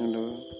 Hello.